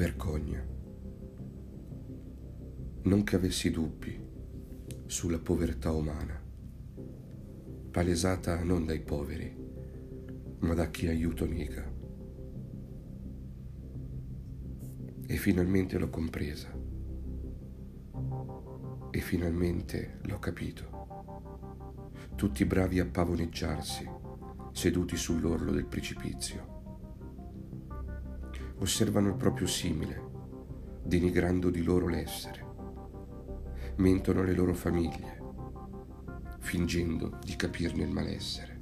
Vergogna. Non che avessi dubbi sulla povertà umana, palesata non dai poveri, ma da chi aiuto nega. E finalmente l'ho compresa. E finalmente l'ho capito. Tutti bravi a pavoneggiarsi, seduti sull'orlo del precipizio. Osservano il proprio simile, denigrando di loro l'essere. Mentono le loro famiglie, fingendo di capirne il malessere.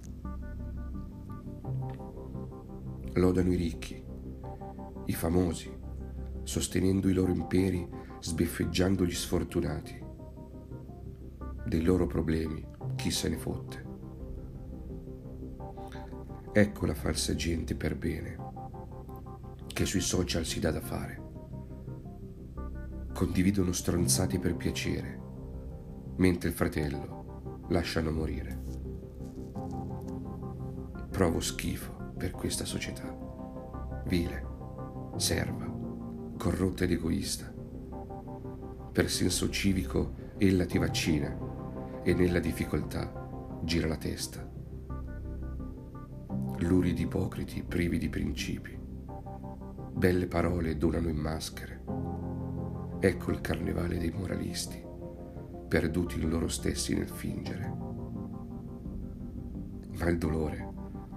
Lodano i ricchi, i famosi, sostenendo i loro imperi, sbeffeggiando gli sfortunati. Dei loro problemi chi se ne fotte. Ecco la falsa gente per bene, che sui social si dà da fare. Condividono stronzati per piacere, mentre il fratello lasciano morire. Provo schifo per questa società, vile, serva, corrotta ed egoista. Per senso civico ella ti vaccina e nella difficoltà gira la testa. Luridi ipocriti privi di principi. Belle parole donano in maschere. Ecco il carnevale dei moralisti perduti in loro stessi nel fingere. Ma il dolore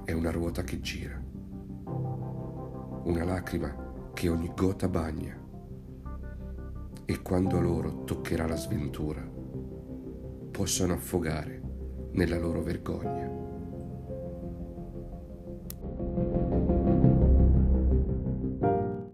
è una ruota che gira, una lacrima che ogni gota bagna e quando a loro toccherà la sventura possono affogare nella loro vergogna.